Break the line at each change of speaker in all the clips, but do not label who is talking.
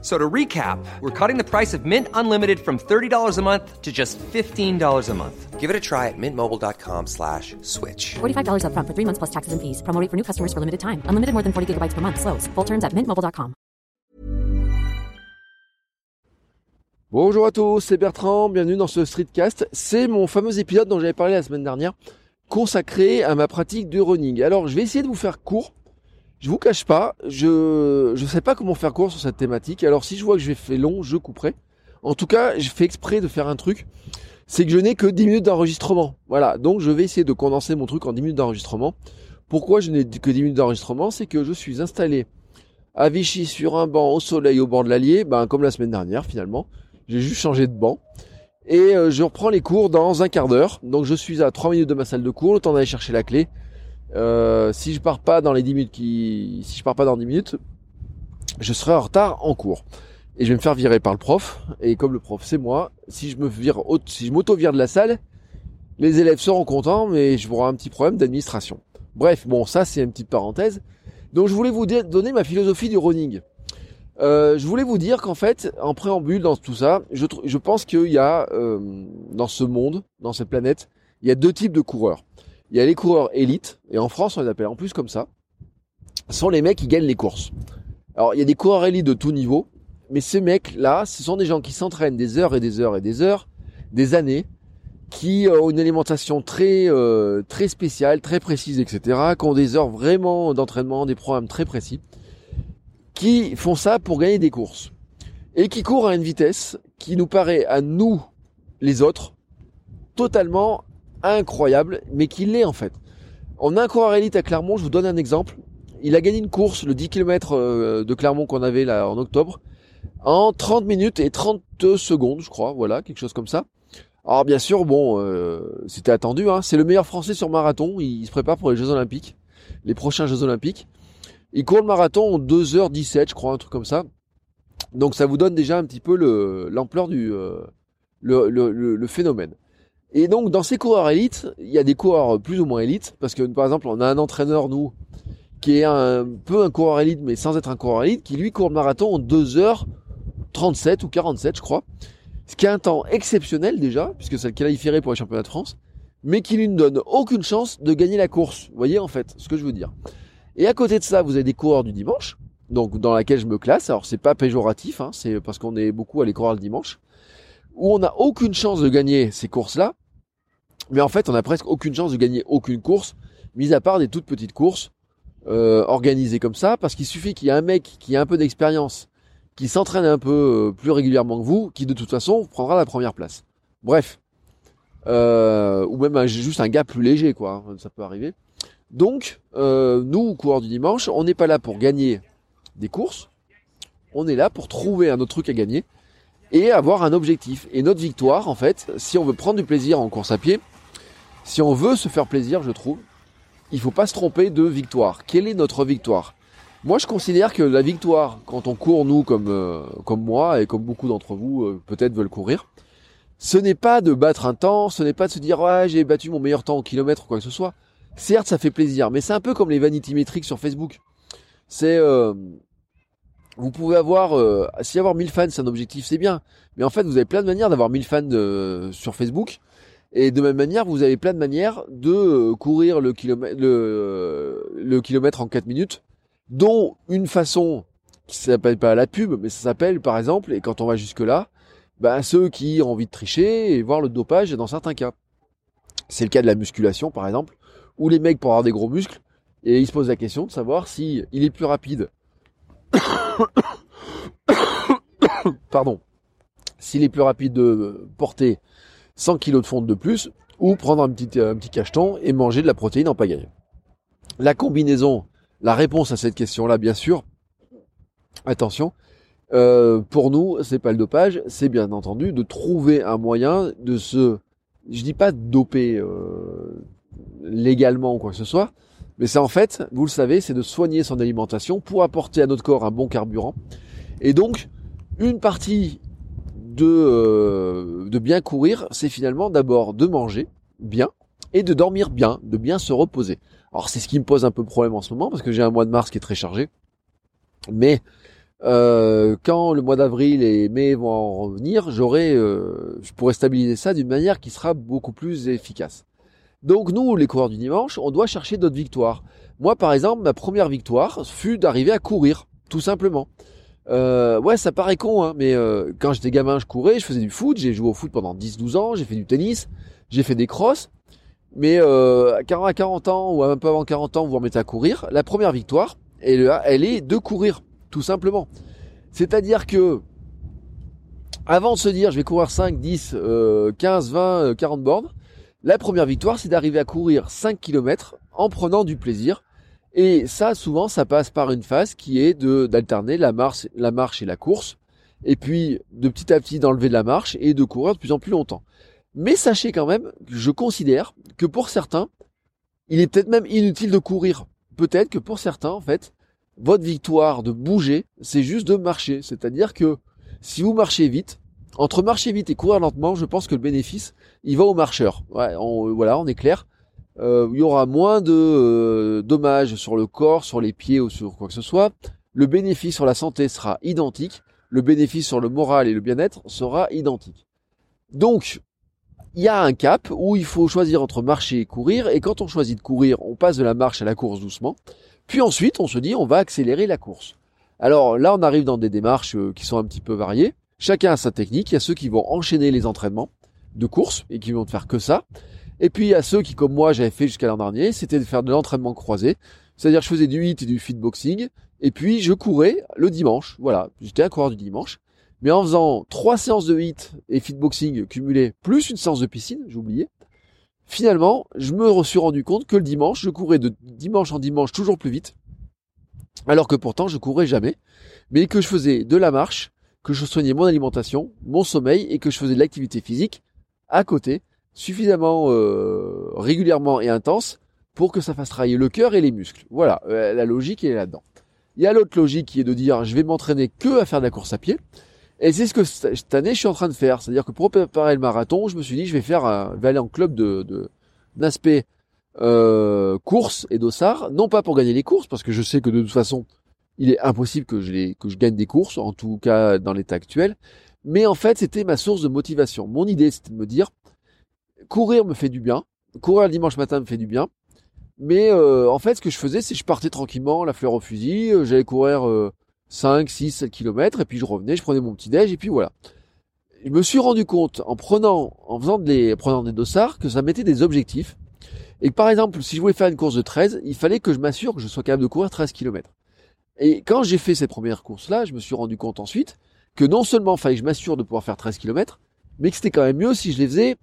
So to recap, we're cutting the price of Mint Unlimited from $30 a month to just $15 a month.
Give it a try at mintmobile.com slash switch.
$45 upfront for three months plus taxes and fees. Promo rate for new customers for limited time. Unlimited more than 40 gigabytes per month. Slows. Full terms at mintmobile.com.
Bonjour à tous, c'est Bertrand, bienvenue dans ce streetcast. C'est mon fameux épisode dont j'avais parlé la semaine dernière, consacré à ma pratique du running. Alors je vais essayer de vous faire court. Je vous cache pas, je je sais pas comment faire court sur cette thématique. Alors si je vois que je vais faire long, je couperai. En tout cas, je fais exprès de faire un truc, c'est que je n'ai que 10 minutes d'enregistrement. Voilà, donc je vais essayer de condenser mon truc en 10 minutes d'enregistrement. Pourquoi je n'ai que 10 minutes d'enregistrement? C'est que je suis installé à Vichy sur un banc au soleil au bord de l'Allier, ben comme la semaine dernière finalement. J'ai juste changé de banc. Et euh, je reprends les cours dans un quart d'heure. Donc je suis à 3 minutes de ma salle de cours, le temps d'aller chercher la clé. Euh, si je pars pas dans les 10 minutes qui. Si je pars pas dans 10 minutes, je serai en retard en cours. Et je vais me faire virer par le prof. Et comme le prof c'est moi, si je me vire si je m'auto-vire de la salle, les élèves seront contents, mais je aurai un petit problème d'administration. Bref, bon, ça c'est une petite parenthèse. Donc je voulais vous donner ma philosophie du running. Euh, je voulais vous dire qu'en fait, en préambule dans tout ça, je, je pense qu'il y a euh, dans ce monde, dans cette planète, il y a deux types de coureurs. Il y a les coureurs élites, et en France on les appelle en plus comme ça, sont les mecs qui gagnent les courses. Alors il y a des coureurs élites de tout niveau, mais ces mecs-là, ce sont des gens qui s'entraînent des heures et des heures et des heures, des années, qui euh, ont une alimentation très euh, très spéciale, très précise, etc., qui ont des heures vraiment d'entraînement, des programmes très précis qui font ça pour gagner des courses et qui courent à une vitesse qui nous paraît à nous, les autres, totalement incroyable, mais qui l'est en fait. On a un coureur élite à Clermont, je vous donne un exemple. Il a gagné une course, le 10 km euh, de Clermont qu'on avait là en octobre, en 30 minutes et 30 secondes, je crois, voilà, quelque chose comme ça. Alors bien sûr, bon, euh, c'était attendu, hein, c'est le meilleur français sur marathon, il se prépare pour les Jeux Olympiques, les prochains Jeux Olympiques. Il court le marathon en 2h17, je crois, un truc comme ça. Donc ça vous donne déjà un petit peu le- l'ampleur du euh, le, le- le phénomène. Et donc dans ces coureurs élites, il y a des coureurs plus ou moins élites, parce que par exemple on a un entraîneur, nous, qui est un peu un coureur élite, mais sans être un coureur élite, qui lui court le marathon en 2h37 ou 47, je crois. Ce qui est un temps exceptionnel déjà, puisque c'est le qualifié pour les championnats de France, mais qui lui ne donne aucune chance de gagner la course. Vous voyez en fait ce que je veux dire. Et à côté de ça, vous avez des coureurs du dimanche, donc dans laquelle je me classe. Alors c'est pas péjoratif, hein, c'est parce qu'on est beaucoup à les coureurs le dimanche, où on n'a aucune chance de gagner ces courses-là. Mais en fait, on a presque aucune chance de gagner aucune course, mis à part des toutes petites courses euh, organisées comme ça, parce qu'il suffit qu'il y ait un mec qui a un peu d'expérience, qui s'entraîne un peu euh, plus régulièrement que vous, qui de toute façon prendra la première place. Bref, Euh, ou même juste un gars plus léger, quoi. hein, Ça peut arriver. Donc, nous, coureurs du dimanche, on n'est pas là pour gagner des courses. On est là pour trouver un autre truc à gagner et avoir un objectif. Et notre victoire, en fait, si on veut prendre du plaisir en course à pied, si on veut se faire plaisir, je trouve, il faut pas se tromper de victoire. Quelle est notre victoire? Moi, je considère que la victoire, quand on court, nous, comme, euh, comme moi et comme beaucoup d'entre vous, euh, peut-être veulent courir, ce n'est pas de battre un temps, ce n'est pas de se dire, ouais, j'ai battu mon meilleur temps au kilomètre ou quoi que ce soit. Certes, ça fait plaisir, mais c'est un peu comme les vanity metrics sur Facebook. C'est, euh, vous pouvez avoir, euh, si avoir 1000 fans, c'est un objectif, c'est bien. Mais en fait, vous avez plein de manières d'avoir 1000 fans de- sur Facebook. Et de même manière, vous avez plein de manières de euh, courir le kilomètre, en 4 minutes, dont une façon qui s'appelle pas la pub, mais ça s'appelle, par exemple, et quand on va jusque là, ben, ceux qui ont envie de tricher et voir le dopage dans certains cas. C'est le cas de la musculation, par exemple, où les mecs, pour avoir des gros muscles, et ils se posent la question de savoir si est plus rapide. Pardon. S'il est plus rapide de porter 100 kg de fonte de plus, ou prendre un petit, un cacheton et manger de la protéine en pagaille. La combinaison, la réponse à cette question-là, bien sûr, attention, euh, pour nous, c'est pas le dopage, c'est bien entendu de trouver un moyen de se, je dis pas doper euh, légalement ou quoi que ce soit, Mais c'est en fait, vous le savez, c'est de soigner son alimentation pour apporter à notre corps un bon carburant. Et donc, une partie de, euh, de bien courir, c'est finalement d'abord de manger bien et de dormir bien, de bien se reposer. Alors c'est ce qui me pose un peu problème en ce moment parce que j'ai un mois de mars qui est très chargé. Mais euh, quand le mois d'avril et mai vont en revenir, j'aurai, euh, je pourrai stabiliser ça d'une manière qui sera beaucoup plus efficace. Donc nous, les coureurs du dimanche, on doit chercher d'autres victoires. Moi, par exemple, ma première victoire fut d'arriver à courir, tout simplement. Euh, ouais, ça paraît con, hein, mais euh, quand j'étais gamin, je courais, je faisais du foot, j'ai joué au foot pendant 10-12 ans, j'ai fait du tennis, j'ai fait des crosses. Mais euh, à 40 ans ou un peu avant 40 ans, vous vous remettez à courir. La première victoire, elle, elle est de courir, tout simplement. C'est-à-dire que avant de se dire je vais courir 5, 10, 15, 20, 40 bornes, la première victoire c'est d'arriver à courir 5 km en prenant du plaisir. Et ça, souvent, ça passe par une phase qui est d'alterner la marche, la marche et la course, et puis de petit à petit d'enlever de la marche et de courir de plus en plus longtemps. Mais sachez quand même que je considère que pour certains, il est peut-être même inutile de courir. Peut-être que pour certains, en fait, votre victoire de bouger, c'est juste de marcher. C'est-à-dire que si vous marchez vite, entre marcher vite et courir lentement, je pense que le bénéfice, il va au marcheur. Ouais, on, voilà, on est clair. Euh, il y aura moins de euh, dommages sur le corps, sur les pieds ou sur quoi que ce soit. Le bénéfice sur la santé sera identique. Le bénéfice sur le moral et le bien-être sera identique. Donc, il y a un cap où il faut choisir entre marcher et courir. Et quand on choisit de courir, on passe de la marche à la course doucement. Puis ensuite, on se dit, on va accélérer la course. Alors là, on arrive dans des démarches euh, qui sont un petit peu variées. Chacun a sa technique. Il y a ceux qui vont enchaîner les entraînements de course et qui vont faire que ça. Et puis il y a ceux qui, comme moi, j'avais fait jusqu'à l'an dernier, c'était de faire de l'entraînement croisé. C'est-à-dire je faisais du hit et du fitboxing. Et puis je courais le dimanche. Voilà, j'étais un coureur du dimanche. Mais en faisant trois séances de hit et fitboxing cumulées, plus une séance de piscine, j'ai oublié, finalement, je me suis rendu compte que le dimanche, je courais de dimanche en dimanche toujours plus vite. Alors que pourtant, je courais jamais. Mais que je faisais de la marche, que je soignais mon alimentation, mon sommeil et que je faisais de l'activité physique à côté, suffisamment euh, régulièrement et intense pour que ça fasse travailler le cœur et les muscles. Voilà, euh, la logique est là-dedans. Il y a l'autre logique qui est de dire je vais m'entraîner que à faire de la course à pied. Et c'est ce que cette année je suis en train de faire. C'est-à-dire que pour préparer le marathon, je me suis dit je vais faire un, je vais aller en club de d'aspect euh, course et dossard, non pas pour gagner les courses, parce que je sais que de toute façon il est impossible que je, gagne des courses, en tout cas dans l'état actuel. Mais en fait, c'était ma source de motivation. Mon idée, c'était de me dire, courir me fait du bien, courir le dimanche matin me fait du bien. Mais euh, en fait, ce que je faisais, c'est que je partais tranquillement, la fleur au fusil, euh, j'allais courir 5, 6, 7 kilomètres, et puis je revenais, je prenais mon petit déj, et puis voilà. Je me suis rendu compte en prenant, en faisant des, prenant des dossards, que ça mettait des objectifs. Et que par exemple, si je voulais faire une course de 13, il fallait que je m'assure que je sois capable de courir 13 kilomètres. Et quand j'ai fait cette première course-là, je me suis rendu compte ensuite que non seulement fallait que je m'assure de pouvoir faire 13 km, mais que c'était quand même mieux si je les faisais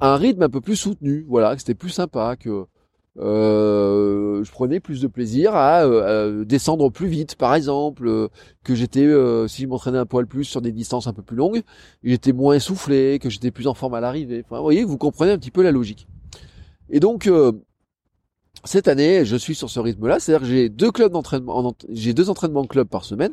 à un rythme un peu plus soutenu. Voilà, que c'était plus sympa, que euh, je prenais plus de plaisir à, euh, descendre plus vite, par exemple, euh, que j'étais, euh, si je m'entraînais un poil plus sur des distances un peu plus longues, j'étais moins essoufflé, que j'étais plus en forme à l'arrivée. Enfin, vous voyez, vous comprenez un petit peu la logique. Et donc, cette année, je suis sur ce rythme-là, c'est-à-dire que j'ai deux clubs d'entraînement, j'ai deux entraînements club par semaine,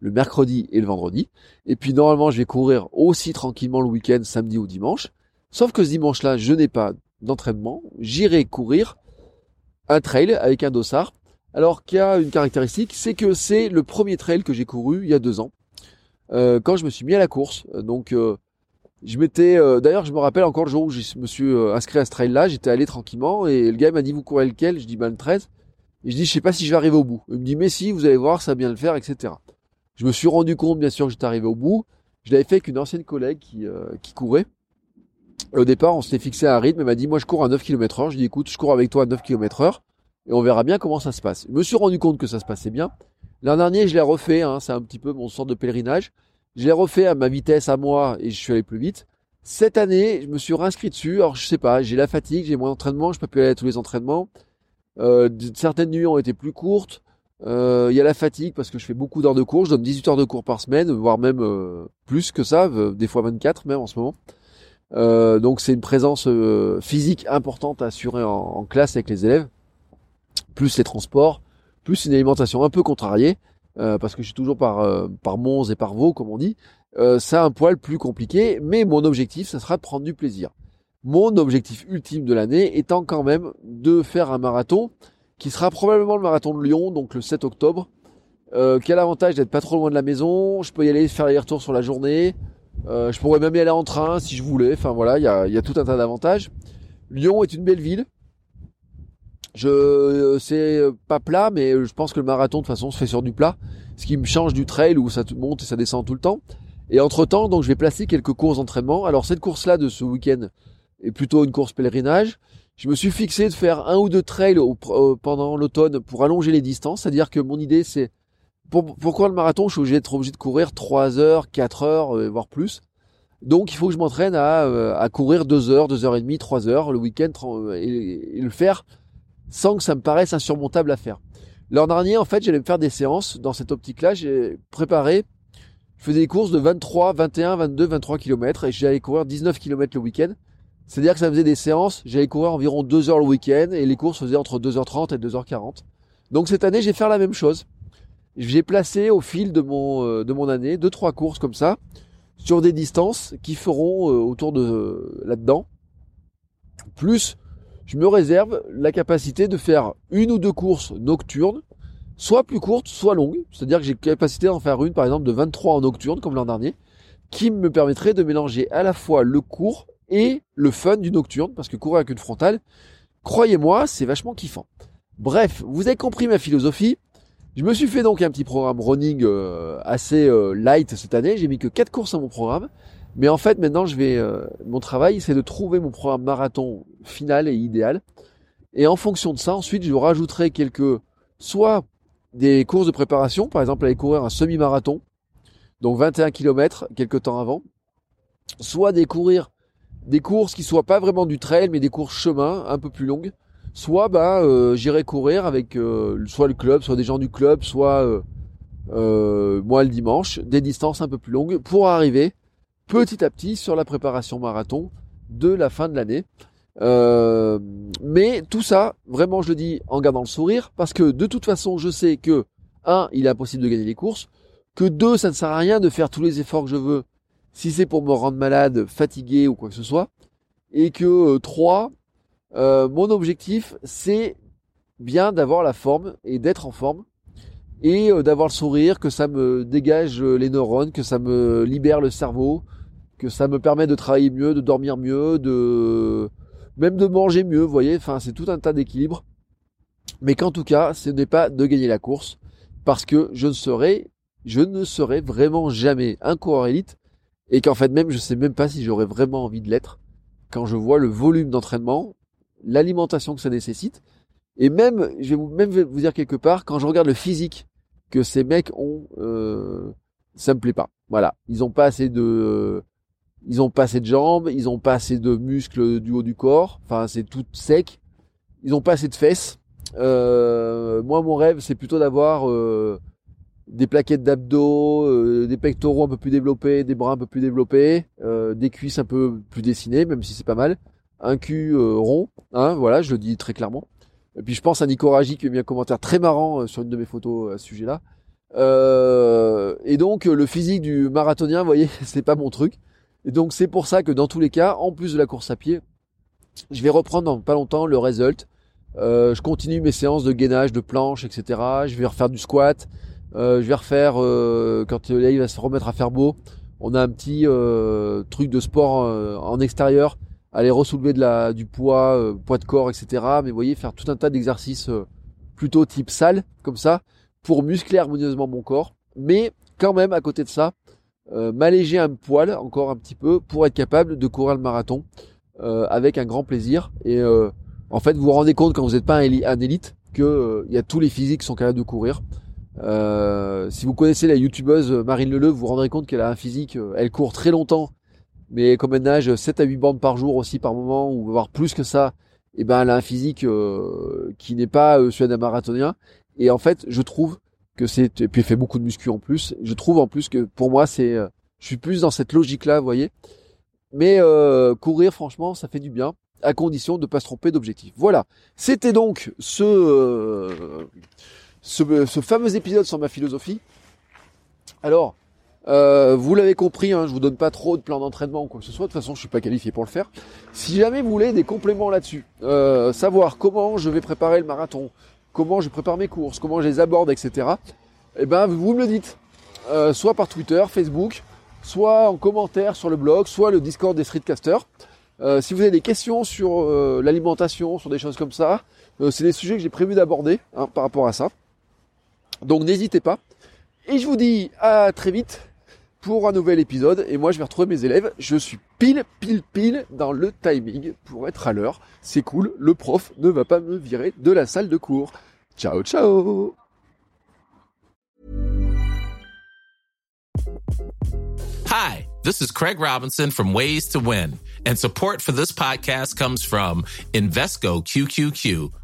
le mercredi et le vendredi. Et puis normalement, je vais courir aussi tranquillement le week-end, samedi ou dimanche. Sauf que ce dimanche-là, je n'ai pas d'entraînement. J'irai courir un trail avec un dossard. Alors qu'il y a une caractéristique, c'est que c'est le premier trail que j'ai couru il y a deux ans, euh, quand je me suis mis à la course. Donc euh, je m'étais, euh, d'ailleurs, je me rappelle encore le jour où je me suis euh, inscrit à ce trail-là, j'étais allé tranquillement et le gars m'a dit vous courez lequel? Je dis ben le 13. Et je dis je sais pas si je vais arriver au bout. Il me dit mais si, vous allez voir, ça va bien le faire, etc. Je me suis rendu compte bien sûr que j'étais arrivé au bout. Je l'avais fait avec une ancienne collègue qui, euh, qui courait. au départ, on s'était fixé à un rythme. Elle m'a dit moi je cours à 9 km heure. Je dis écoute, je cours avec toi à 9 km heure et on verra bien comment ça se passe. Je me suis rendu compte que ça se passait bien. L'an dernier, je l'ai refait. Hein, c'est un petit peu mon sort de pèlerinage. Je l'ai refait à ma vitesse à moi et je suis allé plus vite. Cette année, je me suis réinscrit dessus. Alors je sais pas, j'ai la fatigue, j'ai moins d'entraînement, je peux plus aller à tous les entraînements. Euh, certaines nuits ont été plus courtes. Euh, il y a la fatigue parce que je fais beaucoup d'heures de cours. Je donne 18 heures de cours par semaine, voire même euh, plus que ça, des fois 24 même en ce moment. donc c'est une présence physique importante à assurer en, classe avec les élèves. plus les transports, plus une alimentation un peu contrariée, euh, parce que je suis toujours par, euh, par Mons et par Vaux, comme on dit, euh, a un poil plus compliqué, mais mon objectif, ça sera de prendre du plaisir. Mon objectif ultime de l'année étant quand même de faire un marathon, qui sera probablement le marathon de Lyon, donc le 7 octobre, euh, qui a l'avantage d'être pas trop loin de la maison, je peux y aller faire les retours sur la journée, euh, je pourrais même y aller en train si je voulais, enfin voilà, il y a, y a tout un tas d'avantages. Lyon est une belle ville, je euh, c'est pas plat, mais je pense que le marathon de toute façon se fait sur du plat, ce qui me change du trail où ça monte et ça descend tout le temps. Et entre temps, donc je vais placer quelques courses d'entraînement. Alors cette course-là de ce week-end est plutôt une course pèlerinage. Je me suis fixé de faire un ou deux trails euh, pendant l'automne pour allonger les distances. C'est-à-dire que mon idée c'est pour, pourquoi le marathon Je suis obligé d'être obligé de courir 3 heures, 4 heures, euh, voire plus. Donc il faut que je m'entraîne à, à courir 2 heures, 2 heures et demie, 3 heures le week-end et le faire sans que ça me paraisse insurmontable à faire. L'an dernier, en fait, j'allais me faire des séances dans cette optique-là. J'ai préparé, je faisais des courses de 23, 21, 22, 23 km et j'allais courir 19 km le week-end. C'est-à-dire que ça faisait des séances, j'allais courir environ 2 heures le week-end et les courses faisaient entre 2h30 et 2h40. Donc cette année, j'ai fait la même chose. J'ai placé au fil de mon, euh, de mon année deux, trois courses comme ça sur des distances qui feront euh, autour de là-dedans. Plus je me réserve la capacité de faire une ou deux courses nocturnes, soit plus courtes, soit longues. C'est-à-dire que j'ai capacité d'en faire une, par exemple, de 23 en nocturne, comme l'an dernier, qui me permettrait de mélanger à la fois le court et le fun du nocturne, parce que courir avec une frontale, croyez-moi, c'est vachement kiffant. Bref, vous avez compris ma philosophie. Je me suis fait donc un petit programme running euh, assez euh, light cette année. J'ai mis que quatre courses à mon programme. Mais en fait, maintenant, je vais, euh, mon travail, c'est de trouver mon programme marathon final et idéal. Et en fonction de ça, ensuite, je rajouterai quelques, soit des courses de préparation, par exemple, aller courir un semi-marathon, donc 21 km quelques temps avant, soit des courir des courses qui soient pas vraiment du trail, mais des courses chemin un peu plus longues, soit bah euh, j'irai courir avec euh, soit le club, soit des gens du club, soit moi le dimanche, des distances un peu plus longues pour arriver petit à petit sur la préparation marathon de la fin de l'année. Euh, mais tout ça, vraiment, je le dis en gardant le sourire, parce que de toute façon, je sais que un, il est impossible de gagner les courses, que deux, ça ne sert à rien de faire tous les efforts que je veux si c'est pour me rendre malade, fatigué ou quoi que ce soit, et que euh, trois, euh, mon objectif, c'est bien d'avoir la forme et d'être en forme et d'avoir le sourire, que ça me dégage les neurones, que ça me libère le cerveau, que ça me permet de travailler mieux, de dormir mieux, de même de manger mieux, vous voyez, enfin c'est tout un tas d'équilibres. Mais qu'en tout cas, ce n'est pas de gagner la course, parce que je ne serai, je ne serai vraiment jamais un coureur élite, et qu'en fait même je sais même pas si j'aurais vraiment envie de l'être, quand je vois le volume d'entraînement, l'alimentation que ça nécessite, et même, je vais même vous dire quelque part, quand je regarde le physique que ces mecs ont, euh, ça me plaît pas. Voilà, ils ont pas assez de ils ont pas assez de jambes, ils ont pas assez de muscles du haut du corps, enfin c'est tout sec. Ils ont pas assez de fesses. Euh, moi mon rêve c'est plutôt d'avoir euh, des plaquettes d'abdos, des pectoraux un peu plus développés, des bras un peu plus développés, des cuisses un peu plus dessinées, même si c'est pas mal, un cul rond, hein, voilà, je le dis très clairement. Et puis je pense à Nico Raji qui a mis un commentaire très marrant sur une de mes photos à ce sujet-là. et donc le physique du marathonien, vous voyez, c'est pas mon truc. Et donc c'est pour ça que dans tous les cas, en plus de la course à pied, je vais reprendre dans pas longtemps le result. Euh, je continue mes séances de gainage, de planche, etc. Je vais refaire du squat. Euh, je vais refaire euh, quand il va se remettre à faire beau. On a un petit euh, truc de sport euh, en extérieur, aller ressoulever de la du poids, euh, poids de corps, etc. Mais vous voyez, faire tout un tas d'exercices plutôt type salle comme ça pour muscler harmonieusement mon corps. Mais quand même à côté de ça, euh, m'alléger un poil encore un petit peu pour être capable de courir le marathon euh, avec un grand plaisir. Et euh, en fait, vous vous rendez compte quand vous n'êtes pas un, élite que il y a tous les physiques qui sont capables de courir. si vous connaissez la youtubeuse Marine Leleu, vous vous rendrez compte qu'elle a un physique, elle court très longtemps, mais comme elle nage 7 à 8 bandes par jour aussi par moment, ou voire plus que ça, et eh ben elle a un physique qui n'est pas celui d'un marathonien. Et en fait, je trouve que c'est et puis il fait beaucoup de muscu en plus. Je trouve en plus que pour moi c'est euh, je suis plus dans cette logique là, vous voyez. Mais euh, courir franchement, ça fait du bien. à condition de ne pas se tromper d'objectif. Voilà, c'était donc ce, euh, ce, ce, fameux épisode sur ma philosophie. Alors, euh, vous l'avez compris, hein, je vous donne pas trop de plan d'entraînement ou quoi que ce soit. De toute façon, je suis pas qualifié pour le faire. Si jamais vous voulez des compléments là-dessus, euh, savoir comment je vais préparer le marathon, comment je prépare mes courses, comment je les aborde, etc. Eh ben, vous me le dites, euh, soit par Twitter, Facebook, soit en commentaire sur le blog, soit le Discord des streetcasters. Si vous avez des questions sur l'alimentation, sur des choses comme ça, c'est des sujets que j'ai prévu d'aborder hein, par rapport à ça. Donc n'hésitez pas. Et je vous dis à très vite pour un nouvel épisode. Et moi, je vais retrouver mes élèves. Je suis pile, pile, pile dans le timing pour être à l'heure. C'est cool. Le prof ne va pas me virer de la salle de cours. Ciao, ciao
Hi, this is Craig Robinson from Ways to Win. And support for this podcast comes from Invesco QQQ